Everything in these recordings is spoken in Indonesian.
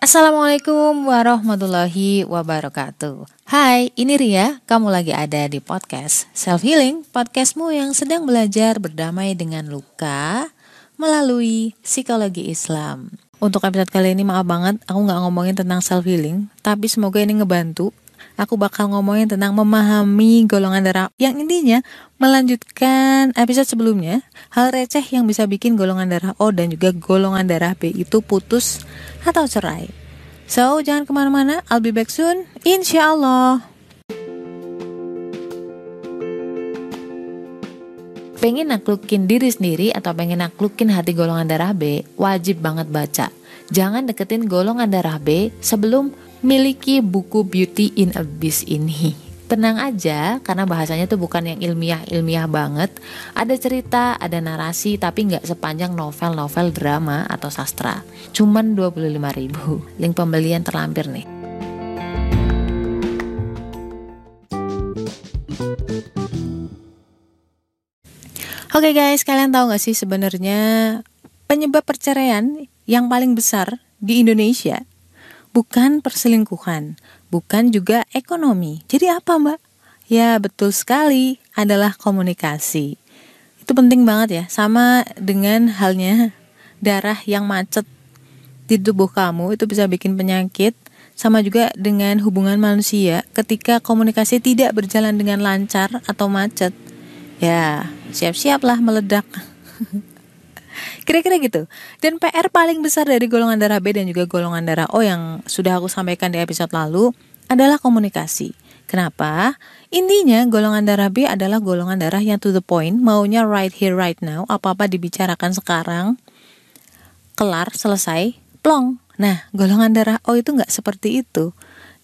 Assalamualaikum warahmatullahi wabarakatuh. Hai, ini Ria. Kamu lagi ada di podcast Self Healing, podcastmu yang sedang belajar berdamai dengan luka melalui psikologi Islam. Untuk episode kali ini maaf banget, aku nggak ngomongin tentang self healing, tapi semoga ini ngebantu aku bakal ngomongin tentang memahami golongan darah. Yang intinya melanjutkan episode sebelumnya hal receh yang bisa bikin golongan darah O dan juga golongan darah B itu putus atau cerai. So jangan ke mana-mana. I'll be back soon. Insya Allah pengen naklukin diri sendiri atau pengen naklukin hati golongan darah B, wajib banget baca. Jangan deketin golongan darah B sebelum miliki buku Beauty in Abyss ini. Tenang aja, karena bahasanya tuh bukan yang ilmiah-ilmiah banget. Ada cerita, ada narasi, tapi nggak sepanjang novel-novel drama atau sastra. Cuman 25 ribu. Link pembelian terlampir nih. Oke okay guys, kalian tahu gak sih sebenarnya penyebab perceraian yang paling besar di Indonesia bukan perselingkuhan, bukan juga ekonomi. Jadi apa mbak? Ya betul sekali, adalah komunikasi. Itu penting banget ya, sama dengan halnya darah yang macet di tubuh kamu itu bisa bikin penyakit sama juga dengan hubungan manusia ketika komunikasi tidak berjalan dengan lancar atau macet ya siap-siaplah meledak Kira-kira gitu. Dan PR paling besar dari golongan darah B dan juga golongan darah O yang sudah aku sampaikan di episode lalu adalah komunikasi. Kenapa? Intinya golongan darah B adalah golongan darah yang to the point, maunya right here right now, apa-apa dibicarakan sekarang, kelar, selesai, plong. Nah, golongan darah O itu nggak seperti itu.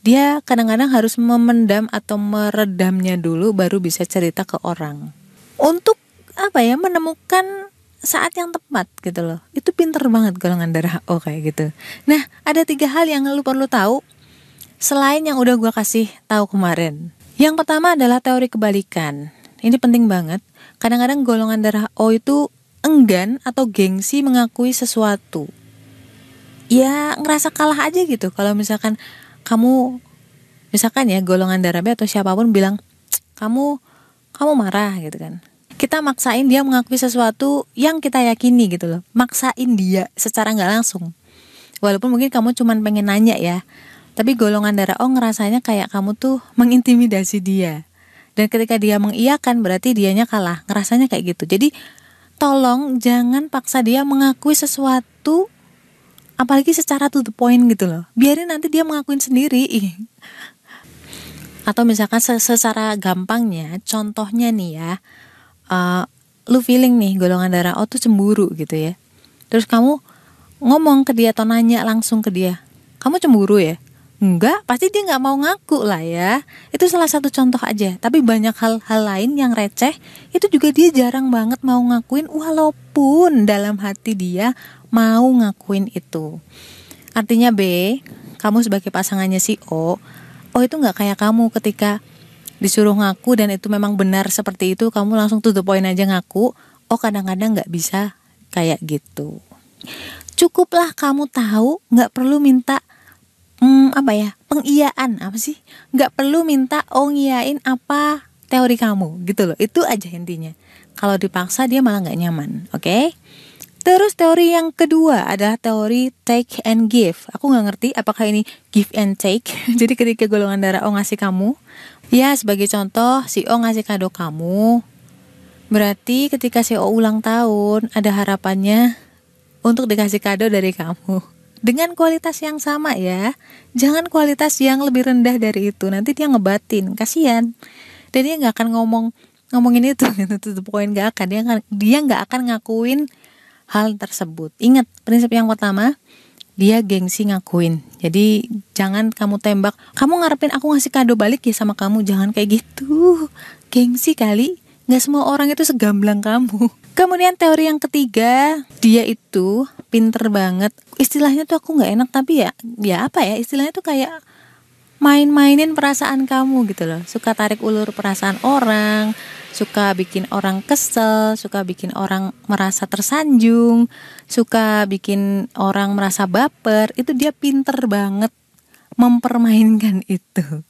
Dia kadang-kadang harus memendam atau meredamnya dulu baru bisa cerita ke orang. Untuk apa ya menemukan saat yang tepat gitu loh. Itu pinter banget golongan darah O kayak gitu. Nah ada tiga hal yang lu perlu tahu selain yang udah gue kasih tahu kemarin. Yang pertama adalah teori kebalikan. Ini penting banget. Kadang-kadang golongan darah O itu enggan atau gengsi mengakui sesuatu. Ya ngerasa kalah aja gitu. Kalau misalkan kamu misalkan ya golongan darah B atau siapa pun bilang kamu kamu marah gitu kan kita maksain dia mengakui sesuatu yang kita yakini gitu loh. Maksain dia secara nggak langsung. Walaupun mungkin kamu cuma pengen nanya ya tapi golongan darah O ngerasanya kayak kamu tuh mengintimidasi dia. Dan ketika dia mengiyakan berarti dianya kalah. Ngerasanya kayak gitu. Jadi tolong jangan paksa dia mengakui sesuatu apalagi secara to the point gitu loh. Biarin nanti dia mengakuin sendiri. Atau misalkan secara gampangnya contohnya nih ya uh, lu feeling nih golongan darah O tuh cemburu gitu ya terus kamu ngomong ke dia atau nanya langsung ke dia kamu cemburu ya Enggak, pasti dia nggak mau ngaku lah ya. Itu salah satu contoh aja. Tapi banyak hal-hal lain yang receh, itu juga dia jarang banget mau ngakuin walaupun dalam hati dia mau ngakuin itu. Artinya B, kamu sebagai pasangannya si O, O itu nggak kayak kamu ketika disuruh ngaku dan itu memang benar seperti itu kamu langsung tuh the point aja ngaku. Oh kadang-kadang nggak bisa kayak gitu. Cukuplah kamu tahu nggak perlu minta hmm, apa ya pengiyaan apa sih? Nggak perlu minta oh ngiyain apa teori kamu gitu loh. Itu aja intinya. Kalau dipaksa dia malah nggak nyaman oke? okay? Terus teori yang kedua adalah teori take and give. Aku nggak ngerti apakah ini give and take. Jadi ketika golongan darah O ngasih kamu, ya sebagai contoh si O ngasih kado kamu. Berarti ketika si O ulang tahun ada harapannya untuk dikasih kado dari kamu. Dengan kualitas yang sama ya. Jangan kualitas yang lebih rendah dari itu. Nanti dia ngebatin, kasihan. Dan dia nggak akan ngomong ngomongin itu gitu. Pokoknya nggak akan dia dia nggak akan ngakuin hal tersebut. Ingat, prinsip yang pertama, dia gengsi ngakuin. Jadi jangan kamu tembak, kamu ngarepin aku ngasih kado balik ya sama kamu, jangan kayak gitu. Gengsi kali, nggak semua orang itu segamblang kamu. Kemudian teori yang ketiga, dia itu pinter banget. Istilahnya tuh aku nggak enak tapi ya, ya apa ya? Istilahnya tuh kayak main-mainin perasaan kamu gitu loh. Suka tarik ulur perasaan orang, suka bikin orang kesel, suka bikin orang merasa tersanjung, suka bikin orang merasa baper, itu dia pinter banget mempermainkan itu.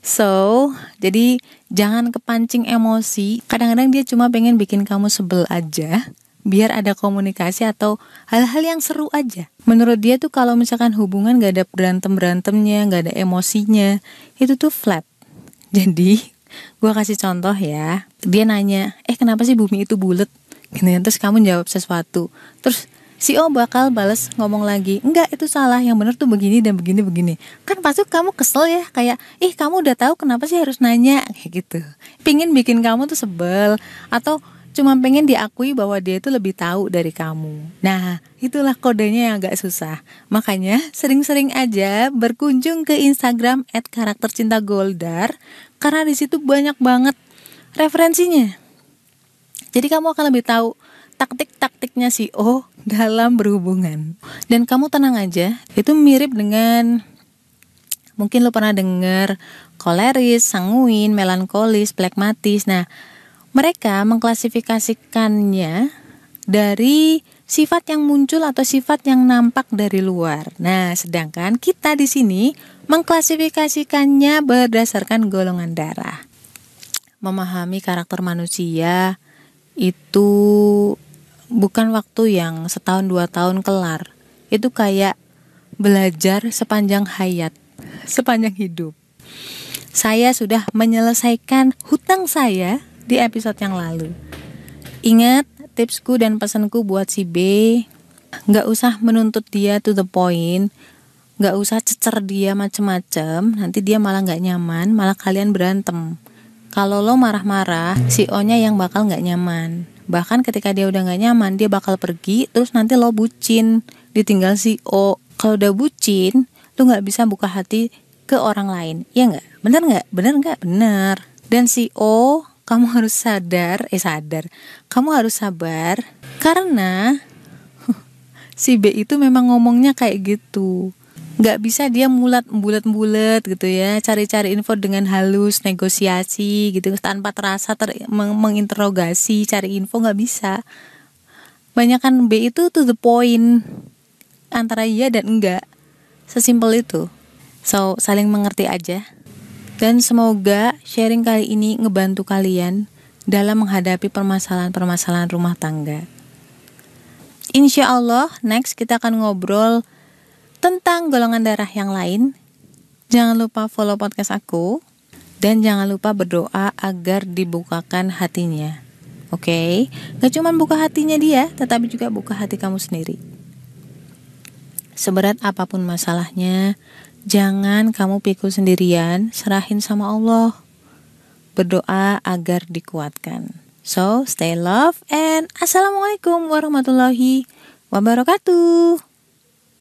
So, jadi jangan kepancing emosi. Kadang-kadang dia cuma pengen bikin kamu sebel aja biar ada komunikasi atau hal-hal yang seru aja. Menurut dia tuh kalau misalkan hubungan gak ada berantem berantemnya, gak ada emosinya, itu tuh flat. Jadi gue kasih contoh ya, dia nanya, eh kenapa sih bumi itu bulat? Gitu ya, terus kamu jawab sesuatu, terus si O bakal bales ngomong lagi enggak itu salah. Yang bener tuh begini dan begini begini. Kan pasti kamu kesel ya kayak ih kamu udah tahu kenapa sih harus nanya? Kayak gitu. Pingin bikin kamu tuh sebel atau cuma pengen diakui bahwa dia itu lebih tahu dari kamu. Nah, itulah kodenya yang agak susah. Makanya sering-sering aja berkunjung ke Instagram @karaktercintagoldar karena di situ banyak banget referensinya. Jadi kamu akan lebih tahu taktik-taktiknya si O dalam berhubungan. Dan kamu tenang aja, itu mirip dengan mungkin lo pernah dengar koleris, sanguin, melankolis, plekmatis. Nah, mereka mengklasifikasikannya dari sifat yang muncul atau sifat yang nampak dari luar. Nah, sedangkan kita di sini mengklasifikasikannya berdasarkan golongan darah. Memahami karakter manusia itu bukan waktu yang setahun dua tahun kelar. Itu kayak belajar sepanjang hayat, sepanjang hidup. Saya sudah menyelesaikan hutang saya di episode yang lalu. Ingat tipsku dan pesanku buat si B, nggak usah menuntut dia to the point, nggak usah cecer dia macem-macem, nanti dia malah nggak nyaman, malah kalian berantem. Kalau lo marah-marah, si O-nya yang bakal nggak nyaman. Bahkan ketika dia udah nggak nyaman, dia bakal pergi, terus nanti lo bucin, ditinggal si O. Kalau udah bucin, lo nggak bisa buka hati ke orang lain, ya nggak? Bener nggak? Bener nggak? Bener. Dan si O kamu harus sadar, eh sadar, kamu harus sabar karena si B itu memang ngomongnya kayak gitu. Gak bisa dia mulat bulat-bulat gitu ya, cari-cari info dengan halus, negosiasi gitu tanpa terasa ter meng menginterogasi, cari info nggak bisa. Banyak kan B itu to the point antara iya dan enggak. Sesimpel itu. So, saling mengerti aja. Dan semoga sharing kali ini ngebantu kalian dalam menghadapi permasalahan-permasalahan rumah tangga. Insya Allah, next kita akan ngobrol tentang golongan darah yang lain. Jangan lupa follow podcast aku dan jangan lupa berdoa agar dibukakan hatinya. Oke, okay? gak cuma buka hatinya dia, tetapi juga buka hati kamu sendiri. Seberat apa pun masalahnya, Jangan kamu pikul sendirian, serahin sama Allah. Berdoa agar dikuatkan. So, stay love and Assalamualaikum warahmatullahi wabarakatuh.